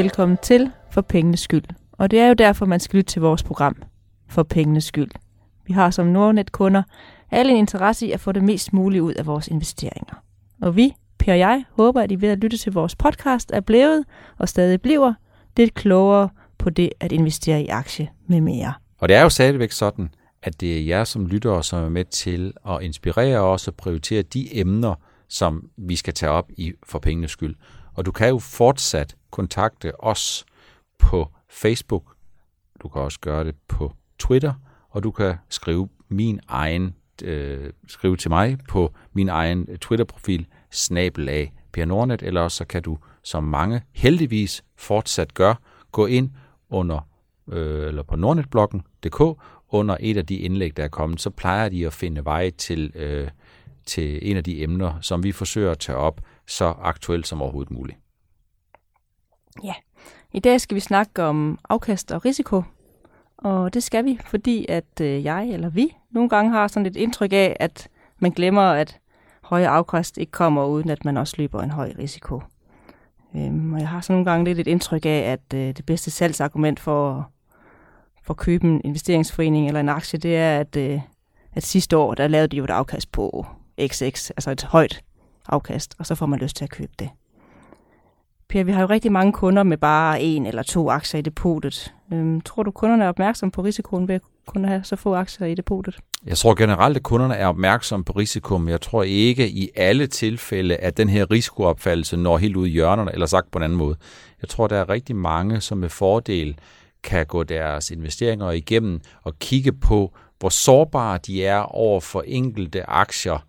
Velkommen til For Pengenes Skyld. Og det er jo derfor, man skal lytte til vores program For Pengenes Skyld. Vi har som Nordnet-kunder alle en interesse i at få det mest mulige ud af vores investeringer. Og vi, Per og jeg, håber, at I ved at lytte til vores podcast er blevet og stadig bliver lidt klogere på det at investere i aktie med mere. Og det er jo stadigvæk sådan, at det er jer som lyttere, som er med til at inspirere os og prioritere de emner, som vi skal tage op i for pengenes skyld. Og du kan jo fortsat kontakte os på Facebook. Du kan også gøre det på Twitter, og du kan skrive min egen øh, skrive til mig på min egen Twitter-profil, snabelag Per Nordnet, eller så kan du, som mange heldigvis fortsat gør, gå ind under øh, eller på nordnetbloggen.dk under et af de indlæg, der er kommet, så plejer de at finde vej til, øh, til en af de emner, som vi forsøger at tage op så aktuelt som overhovedet muligt. Ja, i dag skal vi snakke om afkast og risiko. Og det skal vi, fordi at øh, jeg eller vi nogle gange har sådan et indtryk af, at man glemmer, at høje afkast ikke kommer, uden at man også løber en høj risiko. Øhm, og jeg har sådan nogle gange lidt et indtryk af, at øh, det bedste salgsargument for, for at købe en investeringsforening eller en aktie, det er, at, øh, at sidste år, der lavede de jo et afkast på XX, altså et højt afkast, og så får man lyst til at købe det. Per, vi har jo rigtig mange kunder med bare en eller to aktier i depotet. Øhm, tror du, kunderne er opmærksomme på risikoen ved at have så få aktier i depotet? Jeg tror generelt, at kunderne er opmærksomme på risiko, men jeg tror ikke i alle tilfælde, at den her risikoopfattelse når helt ud i hjørnerne, eller sagt på en anden måde. Jeg tror, der er rigtig mange, som med fordel kan gå deres investeringer igennem og kigge på, hvor sårbare de er over for enkelte aktier,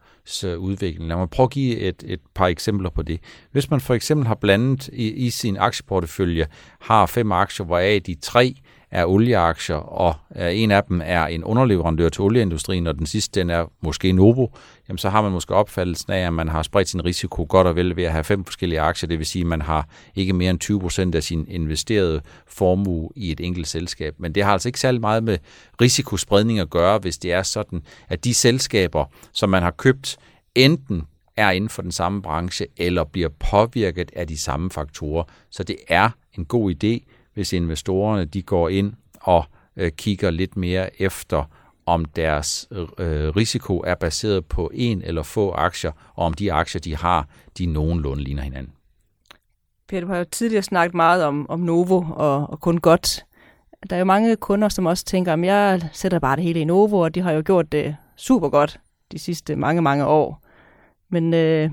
Øh, udvikling. Lad mig prøve at give et, et par eksempler på det. Hvis man for eksempel har blandet i, i sin aktieportefølje, har fem aktier, hvoraf de tre er olieaktier, og øh, en af dem er en underleverandør til olieindustrien, og den sidste den er måske Novo, jamen så har man måske opfattelsen af, at man har spredt sin risiko godt og vel ved at have fem forskellige aktier, det vil sige, at man har ikke mere end 20 procent af sin investerede formue i et enkelt selskab. Men det har altså ikke særlig meget med risikospredning at gøre, hvis det er sådan, at de selskaber, som man har købt, enten er inden for den samme branche, eller bliver påvirket af de samme faktorer. Så det er en god idé hvis investorerne de går ind og øh, kigger lidt mere efter, om deres øh, risiko er baseret på en eller få aktier, og om de aktier, de har, de nogenlunde ligner hinanden. Peter, du har jo tidligere snakket meget om, om Novo og, og kun godt. Der er jo mange kunder, som også tænker, at jeg sætter bare det hele i Novo, og de har jo gjort det super godt de sidste mange, mange år. Men øh,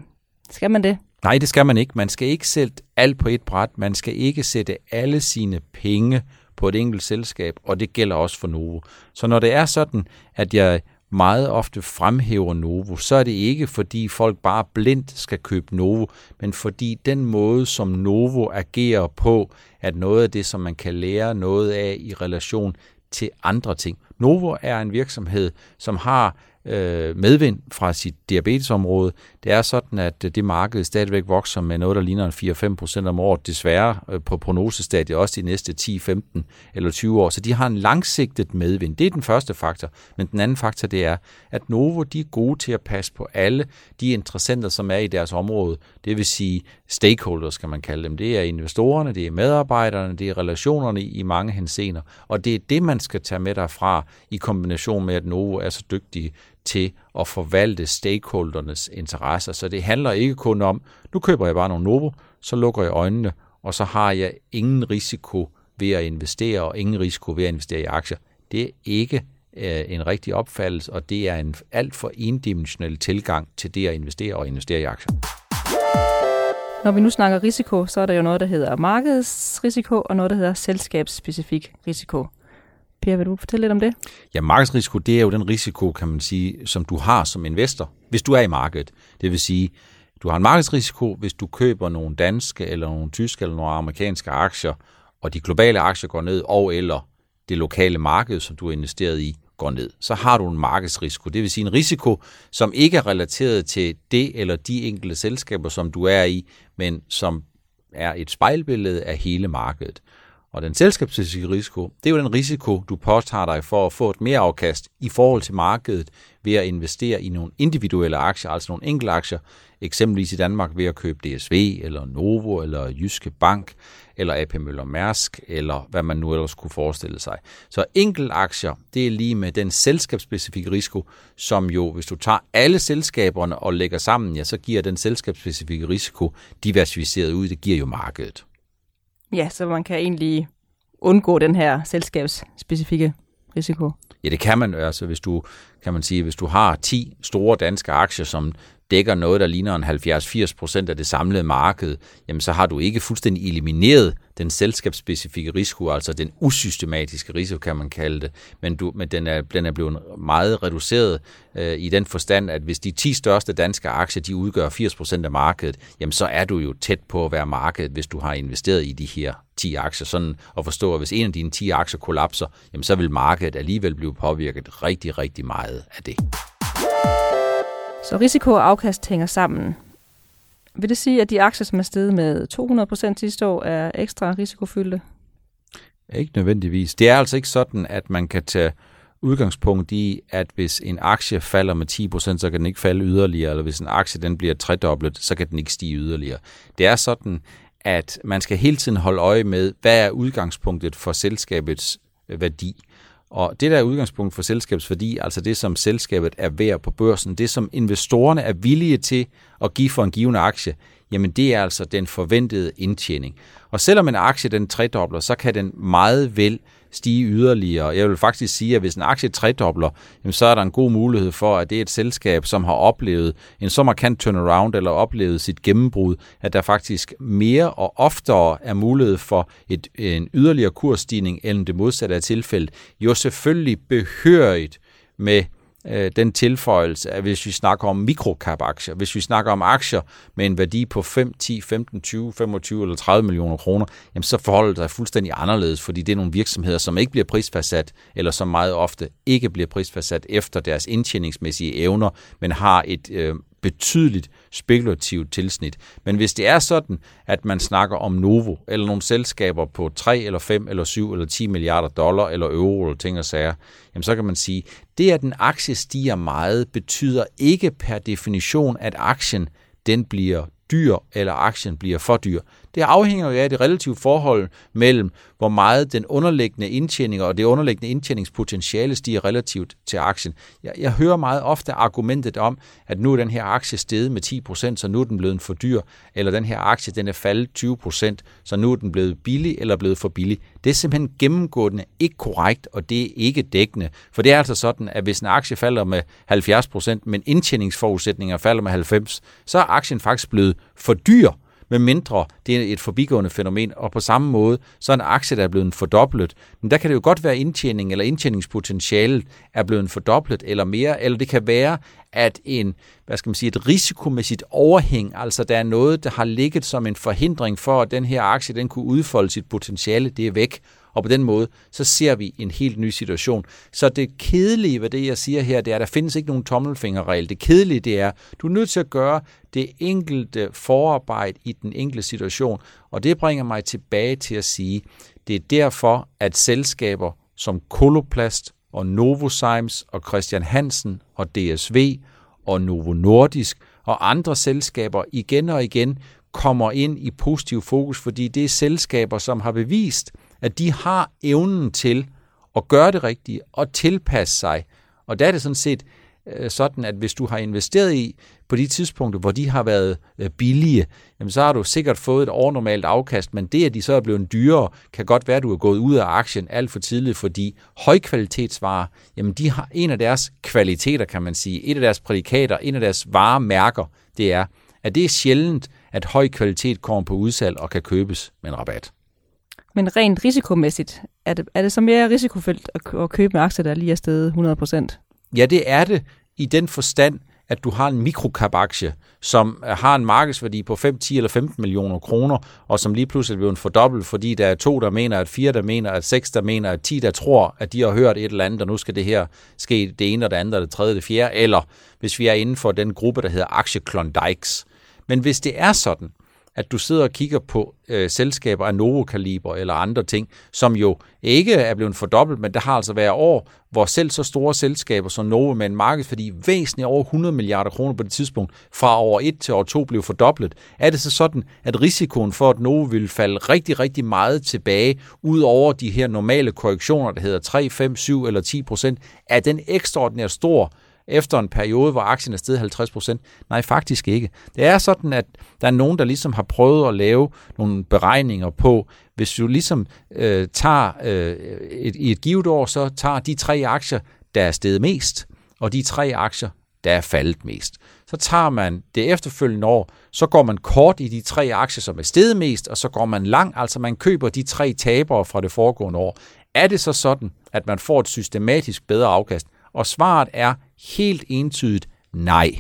skal man det? Nej, det skal man ikke. Man skal ikke sætte alt på et bræt. Man skal ikke sætte alle sine penge på et enkelt selskab, og det gælder også for Novo. Så når det er sådan, at jeg meget ofte fremhæver Novo, så er det ikke fordi folk bare blindt skal købe Novo, men fordi den måde, som Novo agerer på, at noget af det, som man kan lære noget af i relation til andre ting. Novo er en virksomhed, som har øh, medvind fra sit diabetesområde. Det er sådan, at øh, det marked stadigvæk vokser med noget, der ligner 4-5 procent om året, desværre øh, på prognosestadiet også de næste 10, 15 eller 20 år. Så de har en langsigtet medvind. Det er den første faktor. Men den anden faktor, det er, at Novo de er gode til at passe på alle de interessenter, som er i deres område. Det vil sige stakeholders, skal man kalde dem. Det er investorerne, det er medarbejderne, det er relationerne i mange hensener. Og det er det, man skal tage med derfra i kombination med, at Novo er så dygtige til at forvalte stakeholdernes interesser. Så det handler ikke kun om, nu køber jeg bare nogle Novo, så lukker jeg øjnene, og så har jeg ingen risiko ved at investere, og ingen risiko ved at investere i aktier. Det er ikke øh, en rigtig opfattelse, og det er en alt for endimensionel tilgang til det at investere og investere i aktier. Når vi nu snakker risiko, så er der jo noget, der hedder markedsrisiko, og noget, der hedder selskabsspecifik risiko. Per, vil du fortælle lidt om det? Ja, markedsrisiko, det er jo den risiko, kan man sige, som du har som investor, hvis du er i markedet. Det vil sige, du har en markedsrisiko, hvis du køber nogle danske, eller nogle tyske, eller nogle amerikanske aktier, og de globale aktier går ned, og eller det lokale marked, som du har investeret i, går ned. Så har du en markedsrisiko. Det vil sige en risiko, som ikke er relateret til det eller de enkelte selskaber, som du er i, men som er et spejlbillede af hele markedet. Og den selskabsspecifikke risiko, det er jo den risiko, du påtager dig for at få et mere afkast i forhold til markedet ved at investere i nogle individuelle aktier, altså nogle enkelte aktier, eksempelvis i Danmark ved at købe DSV, eller Novo, eller Jyske Bank, eller AP Møller Mærsk, eller hvad man nu ellers kunne forestille sig. Så enkelte aktier, det er lige med den selskabsspecifikke risiko, som jo, hvis du tager alle selskaberne og lægger sammen, ja, så giver den selskabsspecifikke risiko diversificeret ud, det giver jo markedet. Ja, så man kan egentlig undgå den her selskabsspecifikke risiko. Ja, det kan man. Altså, hvis du, kan man sige, hvis du har 10 store danske aktier, som dækker noget, der ligner en 70-80% af det samlede marked, jamen så har du ikke fuldstændig elimineret den selskabsspecifikke risiko, altså den usystematiske risiko, kan man kalde det, men, du, men den, er, den er blevet meget reduceret øh, i den forstand, at hvis de 10 største danske aktier, de udgør 80% af markedet, jamen så er du jo tæt på at være markedet, hvis du har investeret i de her 10 aktier. Sådan at forstå, at hvis en af dine 10 aktier kollapser, jamen så vil markedet alligevel blive påvirket rigtig, rigtig meget af det. Så risiko og afkast hænger sammen. Vil det sige, at de aktier, som er steget med 200% sidste år, er ekstra risikofyldte? Ikke nødvendigvis. Det er altså ikke sådan, at man kan tage udgangspunkt i, at hvis en aktie falder med 10%, så kan den ikke falde yderligere, eller hvis en aktie den bliver tredoblet, så kan den ikke stige yderligere. Det er sådan, at man skal hele tiden holde øje med, hvad er udgangspunktet for selskabets øh, værdi. Og det der er udgangspunkt for selskabsværdi, altså det som selskabet er værd på børsen, det som investorerne er villige til at give for en given aktie, jamen det er altså den forventede indtjening. Og selvom en aktie den tredobler, så kan den meget vel stige yderligere. Jeg vil faktisk sige, at hvis en aktie tredobler, så er der en god mulighed for, at det er et selskab, som har oplevet en så markant turnaround eller oplevet sit gennembrud, at der faktisk mere og oftere er mulighed for et, en yderligere kursstigning, end det modsatte af tilfældet. Jo selvfølgelig behørigt med øh, den tilføjelse, at hvis vi snakker om mikrokap-aktier, hvis vi snakker om aktier med en værdi på 5, 10, 15, 20, 25 eller 30 millioner kroner, jamen så forholder det sig fuldstændig anderledes, fordi det er nogle virksomheder, som ikke bliver prisfastsat, eller som meget ofte ikke bliver prisfastsat efter deres indtjeningsmæssige evner, men har et øh, betydeligt spekulativt tilsnit. Men hvis det er sådan, at man snakker om Novo, eller nogle selskaber på 3 eller 5 eller 7 eller 10 milliarder dollar eller euro eller ting og sager, jamen så kan man sige, det at en aktie stiger meget, betyder ikke per definition, at aktien den bliver dyr, eller aktien bliver for dyr. Det afhænger jo af det relative forhold mellem, hvor meget den underliggende indtjening og det underliggende indtjeningspotentiale stiger relativt til aktien. Jeg, jeg hører meget ofte argumentet om, at nu er den her aktie steget med 10%, så nu er den blevet for dyr, eller den her aktie den er faldet 20%, så nu er den blevet billig eller blevet for billig. Det er simpelthen gennemgående ikke korrekt, og det er ikke dækkende. For det er altså sådan, at hvis en aktie falder med 70%, men indtjeningsforudsætninger falder med 90%, så er aktien faktisk blevet for dyr, med mindre det er et forbigående fænomen. Og på samme måde, så er en aktie, der er blevet fordoblet. Men der kan det jo godt være indtjening, eller indtjeningspotentialet er blevet fordoblet eller mere, eller det kan være, at en, hvad skal man sige, et risikomæssigt overhæng, altså der er noget, der har ligget som en forhindring for, at den her aktie, den kunne udfolde sit potentiale, det er væk, og på den måde, så ser vi en helt ny situation. Så det kedelige ved det, jeg siger her, det er, at der findes ikke nogen tommelfingerregel. Det kedelige, det er, du er nødt til at gøre det enkelte forarbejde i den enkelte situation. Og det bringer mig tilbage til at sige, det er derfor, at selskaber som Koloplast og Novozymes og Christian Hansen og DSV og Novo Nordisk og andre selskaber igen og igen kommer ind i positiv fokus, fordi det er selskaber, som har bevist, at de har evnen til at gøre det rigtige og tilpasse sig. Og der er det sådan set øh, sådan, at hvis du har investeret i på de tidspunkter, hvor de har været øh, billige, jamen så har du sikkert fået et overnormalt afkast, men det, at de så er blevet dyrere, kan godt være, at du er gået ud af aktien alt for tidligt, fordi højkvalitetsvarer, jamen de har en af deres kvaliteter, kan man sige, et af deres prædikater, en af deres varemærker, det er, at det er sjældent, at høj kvalitet kommer på udsalg og kan købes med en rabat. Men rent risikomæssigt, er det, er det så mere risikofyldt at, at købe en aktie, der lige er steget 100%? Ja, det er det i den forstand, at du har en mikrokap-aktie, som øh, har en markedsværdi på 5, 10 eller 15 millioner kroner, og som lige pludselig bliver fordoblet, fordi der er to, der mener, at fire, der mener, at seks, der mener, at 10, der tror, at de har hørt et eller andet, og nu skal det her ske det ene, og det andet, og det tredje, det fjerde, eller hvis vi er inden for den gruppe, der hedder aktie Klondikes. Men hvis det er sådan, at du sidder og kigger på øh, selskaber af Novo-kaliber eller andre ting, som jo ikke er blevet fordoblet, men der har altså været år, hvor selv så store selskaber som Novo med en markedsværdi væsentligt over 100 milliarder kroner på det tidspunkt, fra år 1 til år 2 blev fordoblet. Er det så sådan, at risikoen for, at Novo vil falde rigtig, rigtig meget tilbage, ud over de her normale korrektioner, der hedder 3, 5, 7 eller 10 procent, er den ekstraordinært stor, efter en periode, hvor aktien er steget 50 procent? Nej, faktisk ikke. Det er sådan, at der er nogen, der ligesom har prøvet at lave nogle beregninger på, hvis du ligesom øh, tager øh, et, i et givet år, så tager de tre aktier, der er steget mest, og de tre aktier, der er faldet mest. Så tager man det efterfølgende år, så går man kort i de tre aktier, som er steget mest, og så går man lang, altså man køber de tre tabere fra det foregående år. Er det så sådan, at man får et systematisk bedre afkast? Og svaret er helt entydigt nej.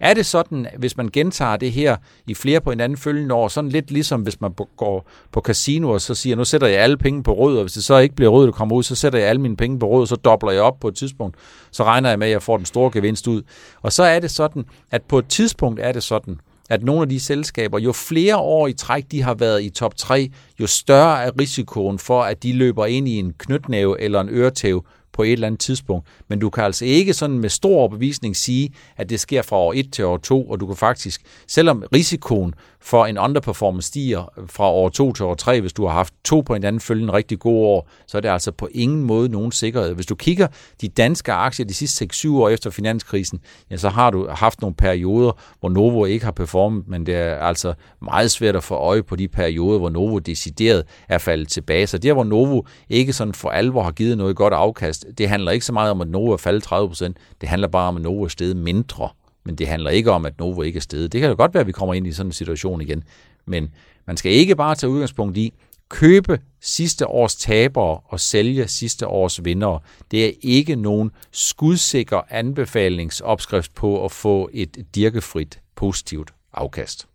Er det sådan, hvis man gentager det her i flere på hinanden følgende år, sådan lidt ligesom hvis man går på casino og så siger, nu sætter jeg alle penge på rød, og hvis det så ikke bliver rød, der kommer ud, så sætter jeg alle mine penge på rød, og så dobler jeg op på et tidspunkt, så regner jeg med, at jeg får den store gevinst ud. Og så er det sådan, at på et tidspunkt er det sådan, at nogle af de selskaber, jo flere år i træk de har været i top 3, jo større er risikoen for, at de løber ind i en knytnæve eller en øretæve, på et eller andet tidspunkt. Men du kan altså ikke sådan med stor overbevisning sige, at det sker fra år 1 til år 2, og du kan faktisk, selvom risikoen for en underperformance stiger fra år 2 til år 3, hvis du har haft to på en anden følgende rigtig gode år, så er det altså på ingen måde nogen sikkerhed. Hvis du kigger de danske aktier de sidste 6-7 år efter finanskrisen, ja, så har du haft nogle perioder, hvor Novo ikke har performet, men det er altså meget svært at få øje på de perioder, hvor Novo decideret er faldet tilbage. Så der, hvor Novo ikke sådan for alvor har givet noget godt afkast, det handler ikke så meget om, at Novo er faldet 30%, det handler bare om, at Novo er steget mindre men det handler ikke om, at Novo ikke er stedet. Det kan jo godt være, at vi kommer ind i sådan en situation igen, men man skal ikke bare tage udgangspunkt i, købe sidste års tabere og sælge sidste års vindere. Det er ikke nogen skudsikker anbefalingsopskrift på at få et dirkefrit positivt afkast.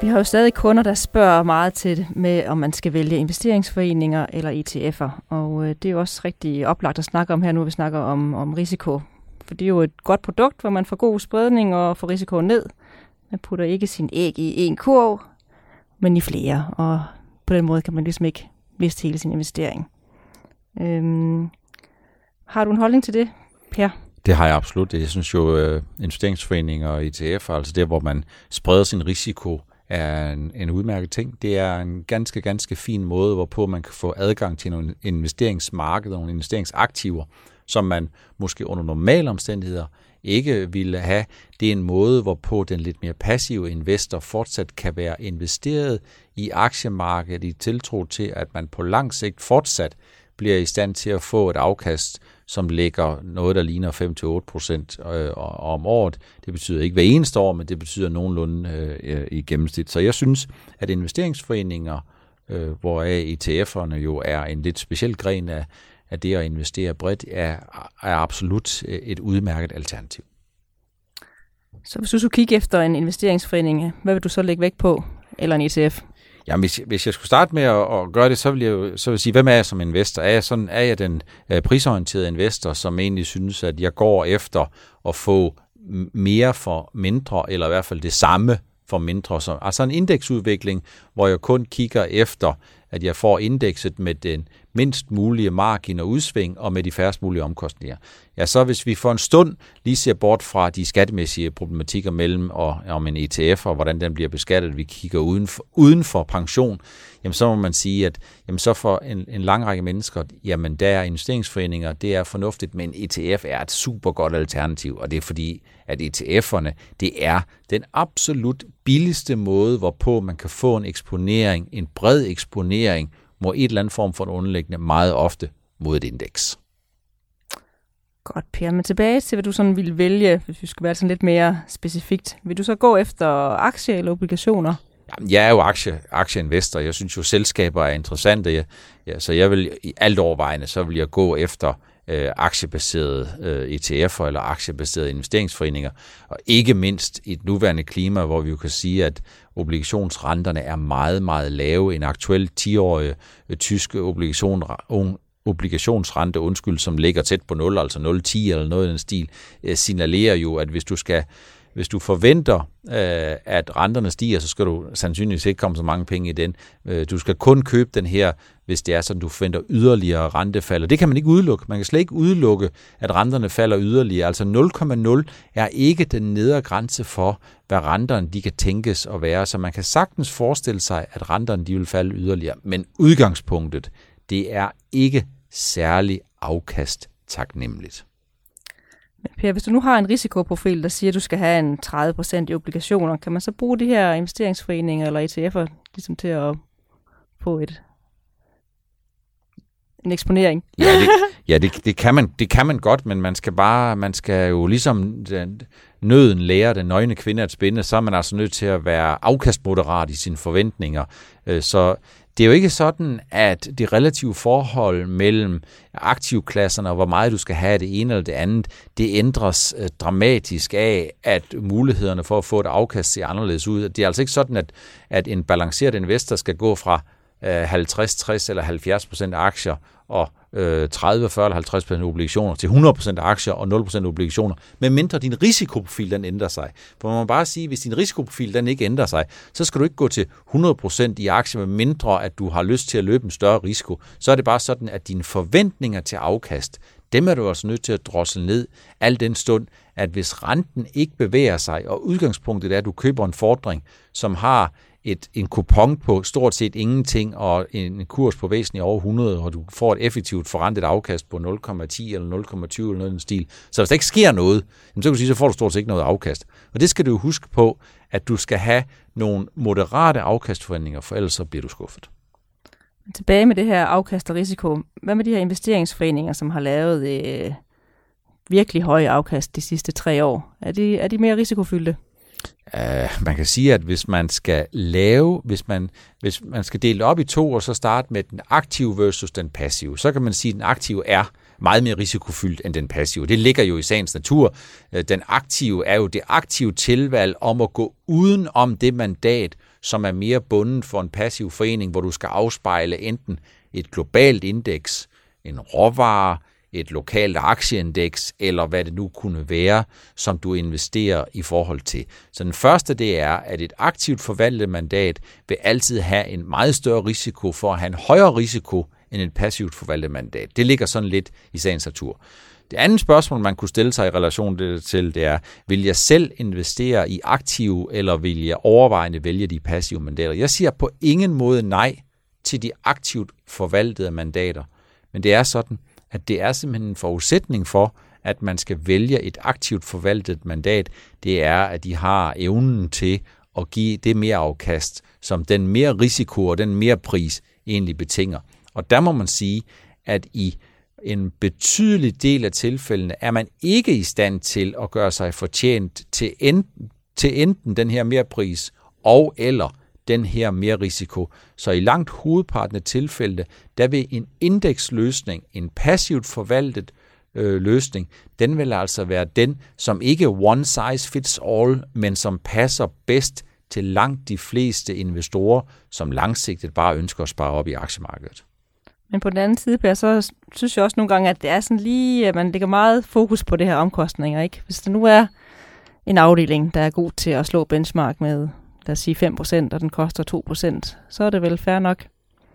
Vi har jo stadig kunder, der spørger meget til det med, om man skal vælge investeringsforeninger eller ETF'er. Og øh, det er jo også rigtig oplagt at snakke om her nu, vi snakker om, om risiko for det er jo et godt produkt, hvor man får god spredning og får risikoen ned. Man putter ikke sin æg i en kurv, men i flere, og på den måde kan man ligesom ikke miste hele sin investering. Øhm, har du en holdning til det, Per? Det har jeg absolut. Jeg synes jo, uh, investeringsforeninger og ETF, altså det, hvor man spreder sin risiko, er en, en udmærket ting. Det er en ganske, ganske fin måde, hvorpå man kan få adgang til nogle investeringsmarkeder, nogle investeringsaktiver, som man måske under normale omstændigheder ikke ville have. Det er en måde, hvorpå den lidt mere passive investor fortsat kan være investeret i aktiemarkedet i tiltro til, at man på lang sigt fortsat bliver i stand til at få et afkast, som ligger noget, der ligner 5-8 procent øh, om året. Det betyder ikke hver eneste år, men det betyder nogenlunde øh, øh, i gennemsnit. Så jeg synes, at investeringsforeninger, hvoraf ETF'erne jo er en lidt speciel gren af, at det at investere bredt er, er absolut øh, et udmærket alternativ. Så hvis du skulle kigge efter en investeringsforening, hvad vil du så lægge vægt på? Eller en ETF? Jamen, hvis, hvis jeg skulle starte med at, at gøre det, så vil jeg jo så vil jeg sige, hvem er jeg som investor? Er jeg, sådan, er jeg den uh, prisorienterede investor, som egentlig synes, at jeg går efter at få mere for mindre, eller i hvert fald det samme for mindre. Så, altså en indeksudvikling, hvor jeg kun kigger efter, at jeg får indekset med den mindst mulige margin og udsving og med de færrest mulige omkostninger. Ja, så hvis vi for en stund lige ser bort fra de skattemæssige problematikker mellem og om en ETF og hvordan den bliver beskattet, vi kigger uden for, uden for pension, jamen så må man sige, at jamen så for en, en lang række mennesker, jamen der er investeringsforeninger, det er fornuftigt, men ETF er et super godt alternativ, og det er fordi, at ETF'erne, det er den absolut billigste måde, hvorpå man kan få en eksponering, en bred eksponering mod et eller andet form for en underliggende meget ofte mod et indeks. Godt, Per. Men tilbage til, hvad du sådan ville vælge, hvis vi skulle være sådan lidt mere specifikt. Vil du så gå efter aktier eller obligationer? Jamen, jeg er jo aktie, aktieinvestor. Jeg synes jo, selskaber er interessante. Ja, så jeg vil i alt overvejende, så vil jeg gå efter øh, aktiebaserede øh, ETF'er eller aktiebaserede investeringsforeninger. Og ikke mindst i et nuværende klima, hvor vi jo kan sige, at obligationsrenterne er meget, meget lave. En aktuel 10-årig øh, tyske obligation, obligationsrente, undskyld, som ligger tæt på 0, altså 0,10 eller noget i den stil, øh, signalerer jo, at hvis du skal hvis du forventer, øh, at renterne stiger, så skal du sandsynligvis ikke komme så mange penge i den. Øh, du skal kun købe den her, hvis det er sådan, du forventer yderligere rentefald. Og det kan man ikke udelukke. Man kan slet ikke udelukke, at renterne falder yderligere. Altså 0,0 er ikke den nedre grænse for, hvad renterne de kan tænkes at være. Så man kan sagtens forestille sig, at renterne de vil falde yderligere. Men udgangspunktet, det er ikke særlig afkast taknemmeligt. Per, hvis du nu har en risikoprofil, der siger, at du skal have en 30% i obligationer, kan man så bruge de her investeringsforeninger eller ETF'er ligesom til at få et, en eksponering? Ja, det, ja det, det, kan man, det kan man godt, men man skal bare, man skal jo ligesom den, nøden lære den nøgne kvinde at spænde, så er man altså nødt til at være afkastmoderat i sine forventninger. Øh, så det er jo ikke sådan, at det relative forhold mellem aktivklasserne og hvor meget du skal have det ene eller det andet, det ændres øh, dramatisk af, at mulighederne for at få et afkast ser anderledes ud. Det er altså ikke sådan, at, at en balanceret investor skal gå fra øh, 50, 60 eller 70 procent aktier og øh, 30, 40 eller 50 procent obligationer til 100 procent aktier og 0 procent obligationer, medmindre din risikoprofil den ændrer sig. For man må bare sige, at hvis din risikoprofil den ikke ændrer sig, så skal du ikke gå til 100 procent i aktier, med mindre at du har lyst til at løbe en større risiko. Så er det bare sådan, at dine forventninger til afkast, dem er du også nødt til at drossle ned, al den stund, at hvis renten ikke bevæger sig, og udgangspunktet er, at du køber en fordring, som har et, en kupon på stort set ingenting, og en kurs på væsentligt over 100, og du får et effektivt forrentet afkast på 0,10 eller 0,20 eller noget i den stil. Så hvis der ikke sker noget, så kan du sige, så får du stort set ikke noget afkast. Og det skal du huske på, at du skal have nogle moderate afkastforventninger, for ellers så bliver du skuffet. Tilbage med det her afkast og risiko. Hvad med de her investeringsforeninger, som har lavet øh, virkelig høje afkast de sidste tre år? Er de, er de mere risikofyldte? Uh, man kan sige, at hvis man skal lave, hvis man, hvis man skal dele op i to, og så starte med den aktive versus den passive, så kan man sige, at den aktive er meget mere risikofyldt end den passive. Det ligger jo i sagens natur. Øh, den aktive er jo det aktive tilvalg om at gå uden om det mandat, som er mere bundet for en passiv forening, hvor du skal afspejle enten et globalt indeks, en råvare, et lokalt aktieindeks, eller hvad det nu kunne være, som du investerer i forhold til. Så den første, det er, at et aktivt forvaltet mandat vil altid have en meget større risiko for at have en højere risiko end et passivt forvaltet mandat. Det ligger sådan lidt i sagens natur. Det andet spørgsmål, man kunne stille sig i relation til, det er, vil jeg selv investere i aktive, eller vil jeg overvejende vælge de passive mandater? Jeg siger på ingen måde nej til de aktivt forvaltede mandater. Men det er sådan, at det er simpelthen en forudsætning for, at man skal vælge et aktivt forvaltet mandat, det er, at de har evnen til at give det mere afkast, som den mere risiko og den mere pris egentlig betinger. Og der må man sige, at i en betydelig del af tilfældene er man ikke i stand til at gøre sig fortjent til enten, til enten den her mere pris og eller den her mere risiko. Så i langt hovedparten af tilfælde, der vil en indeksløsning, en passivt forvaltet øh, løsning, den vil altså være den, som ikke one size fits all, men som passer bedst til langt de fleste investorer, som langsigtet bare ønsker at spare op i aktiemarkedet. Men på den anden side, Per, så synes jeg også nogle gange, at det er sådan lige, at man lægger meget fokus på det her omkostninger. Ikke? Hvis der nu er en afdeling, der er god til at slå benchmark med lad os sige 5%, og den koster 2%, så er det vel fair nok.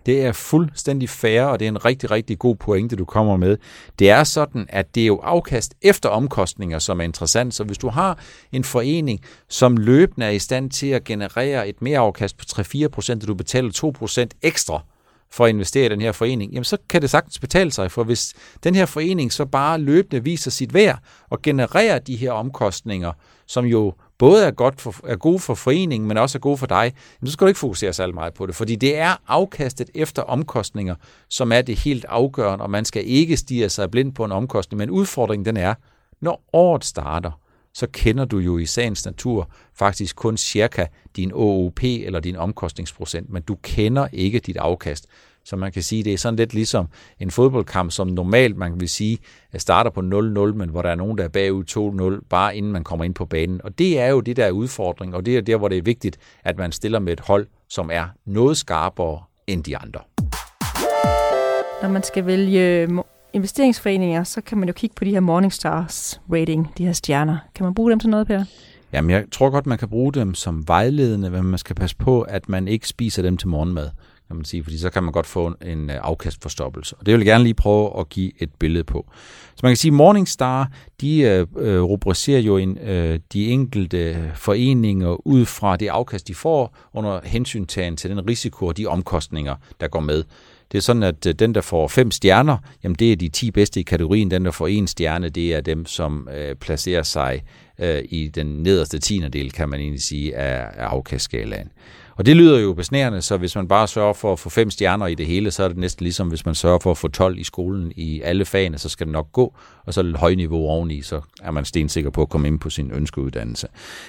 Det er fuldstændig fair, og det er en rigtig, rigtig god pointe, du kommer med. Det er sådan, at det er jo afkast efter omkostninger, som er interessant. Så hvis du har en forening, som løbende er i stand til at generere et mere afkast på 3-4%, og du betaler 2% ekstra for at investere i den her forening, jamen så kan det sagtens betale sig, for hvis den her forening så bare løbende viser sit værd og genererer de her omkostninger, som jo både er, godt for, er gode for foreningen, men også er gode for dig, så skal du ikke fokusere særlig meget på det, fordi det er afkastet efter omkostninger, som er det helt afgørende, og man skal ikke stige sig blind på en omkostning, men udfordringen den er, når året starter, så kender du jo i sagens natur faktisk kun cirka din OOP eller din omkostningsprocent, men du kender ikke dit afkast. Så man kan sige, det er sådan lidt ligesom en fodboldkamp, som normalt man vil sige starter på 0-0, men hvor der er nogen, der er bagud 2-0, bare inden man kommer ind på banen. Og det er jo det, der er udfordring, og det er der, hvor det er vigtigt, at man stiller med et hold, som er noget skarpere end de andre. Når man skal vælge investeringsforeninger, så kan man jo kigge på de her Morningstars rating, de her stjerner. Kan man bruge dem til noget, Per? Jamen, jeg tror godt, man kan bruge dem som vejledende, men man skal passe på, at man ikke spiser dem til morgenmad, kan man sige, fordi så kan man godt få en øh, afkastforstoppelse. Og det vil jeg gerne lige prøve at give et billede på. Så man kan sige, Morningstar, de øh, øh rubricerer jo en, øh, de enkelte øh, foreninger ud fra det afkast, de får, under hensyntagen til den risiko og de omkostninger, der går med. Det er sådan, at den, der får fem stjerner, jamen det er de 10 bedste i kategorien. Den, der får en stjerne, det er dem, som øh, placerer sig øh, i den nederste tiende del, kan man egentlig sige, af, af afkastskalaen. Og det lyder jo besnærende, så hvis man bare sørger for at få fem stjerner i det hele, så er det næsten ligesom, hvis man sørger for at få 12 i skolen i alle fagene, så skal det nok gå, og så lidt højniveau oveni, så er man stensikker på at komme ind på sin ønskeuddannelse.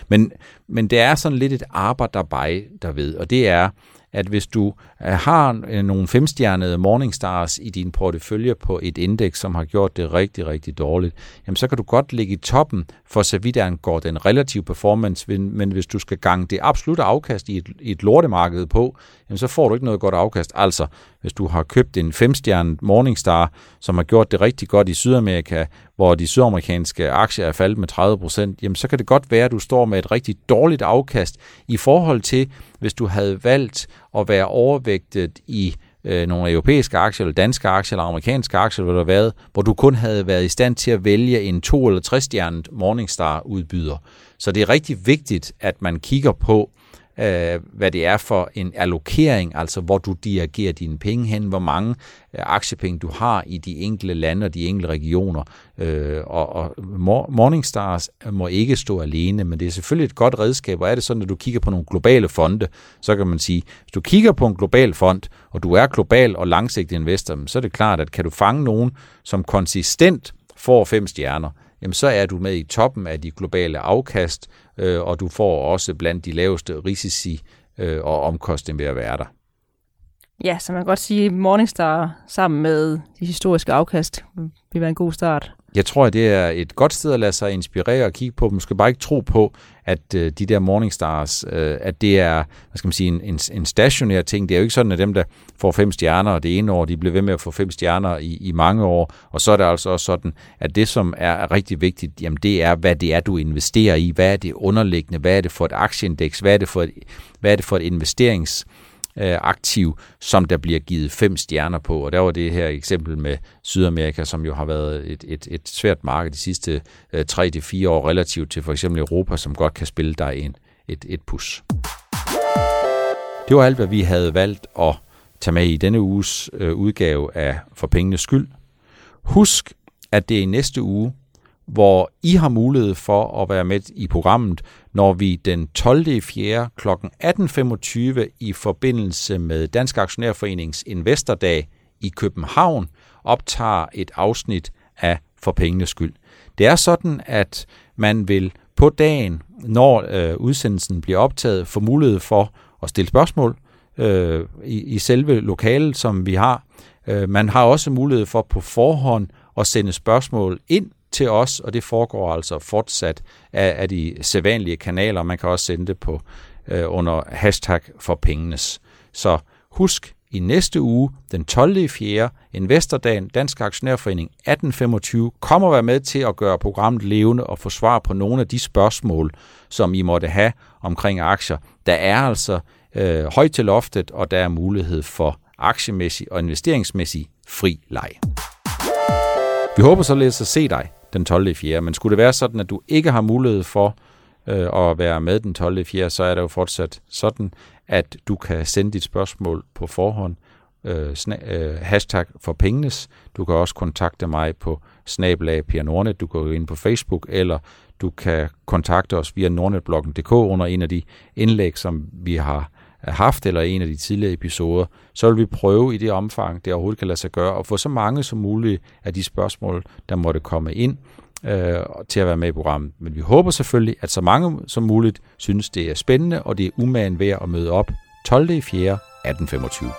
Men, men det er sådan lidt et arbejde der ved, og det er, at hvis du øh, har øh, nogle femstjernede Morningstars i din portefølje på et indeks, som har gjort det rigtig, rigtig dårligt, jamen så kan du godt ligge i toppen for så vidt angår den relative performance, men hvis du skal gange det absolutte afkast i et, i et lortemarked på, jamen så får du ikke noget godt afkast. Altså, hvis du har købt en femstjernet Morningstar, som har gjort det rigtig godt i Sydamerika, hvor de sydamerikanske aktier er faldet med 30%, jamen så kan det godt være, at du står med et rigtig dårligt afkast i forhold til, hvis du havde valgt at være overvægtet i øh, nogle europæiske aktier, eller danske aktier, eller amerikanske aktier, hvor, der været, hvor du kun havde været i stand til at vælge en to- eller tre-stjernet Morningstar-udbyder. Så det er rigtig vigtigt, at man kigger på, øh, hvad det er for en allokering, altså hvor du dirigerer dine penge hen, hvor mange øh, aktiepenge du har i de enkelte lande og de enkelte regioner. Øh, og, og Morningstars må ikke stå alene, men det er selvfølgelig et godt redskab, og er det sådan, at du kigger på nogle globale fonde, så kan man sige, hvis du kigger på en global fond, og du er global og langsigtet investor, så er det klart, at kan du fange nogen, som konsistent får fem stjerner, jamen så er du med i toppen af de globale afkast, øh, og du får også blandt de laveste risici øh, og omkostninger ved at være der. Ja, så man kan godt sige, at Morningstar sammen med de historiske afkast vil være en god start. Jeg tror, at det er et godt sted at lade sig inspirere og kigge på. Man skal bare ikke tro på, at øh, de der Morningstars, øh, at det er hvad skal man sige, en, en, en stationær ting. Det er jo ikke sådan, at dem, der får fem stjerner det ene år, de bliver ved med at få fem stjerner i, i mange år. Og så er det altså også sådan, at det, som er rigtig vigtigt, jamen det er, hvad det er, du investerer i. Hvad er det underliggende? Hvad er det for et aktieindeks? Hvad er det for et, hvad er det for et investerings øh, aktiv, som der bliver givet fem stjerner på. Og der var det her eksempel med Sydamerika, som jo har været et, et, et svært marked de sidste øh, 3-4 år relativt til for eksempel Europa, som godt kan spille dig en, et, et pus. Det var alt, hvad vi havde valgt at tage med i denne uges øh, udgave af For Pengenes Skyld. Husk, at det er i næste uge, hvor I har mulighed for at være med i programmet, når vi den 12. 4. kl. 18.25 i forbindelse med Dansk Aktionærforenings Investordag i København optager et afsnit af For pengenes skyld. Det er sådan, at man vil på dagen, når øh, udsendelsen bliver optaget, få mulighed for at stille spørgsmål øh, i, i selve lokalet, som vi har. Øh, man har også mulighed for på forhånd at sende spørgsmål ind til os, og det foregår altså fortsat af, af de sædvanlige kanaler. Man kan også sende det på øh, under hashtag for pengenes. Så husk, i næste uge, den 12. 4. Investordagen, Dansk Aktionærforening 1825, kommer at være med til at gøre programmet levende og få svar på nogle af de spørgsmål, som I måtte have omkring aktier. Der er altså øh, højt til loftet, og der er mulighed for aktiemæssig og investeringsmæssig fri leg. Vi håber således at se dig den 12. 4. Men skulle det være sådan, at du ikke har mulighed for øh, at være med den 12. 4., så er det jo fortsat sådan, at du kan sende dit spørgsmål på forhånd. Øh, sna- øh, hashtag for pengenes. Du kan også kontakte mig på snabelag Per Nordnet. Du kan gå ind på Facebook, eller du kan kontakte os via nordnetbloggen.dk under en af de indlæg, som vi har haft eller en af de tidligere episoder, så vil vi prøve i det omfang, det overhovedet kan lade sig gøre, at få så mange som muligt af de spørgsmål, der måtte komme ind øh, til at være med i programmet. Men vi håber selvfølgelig, at så mange som muligt synes, det er spændende, og det er umagen værd at møde op 12. i 4. 1825.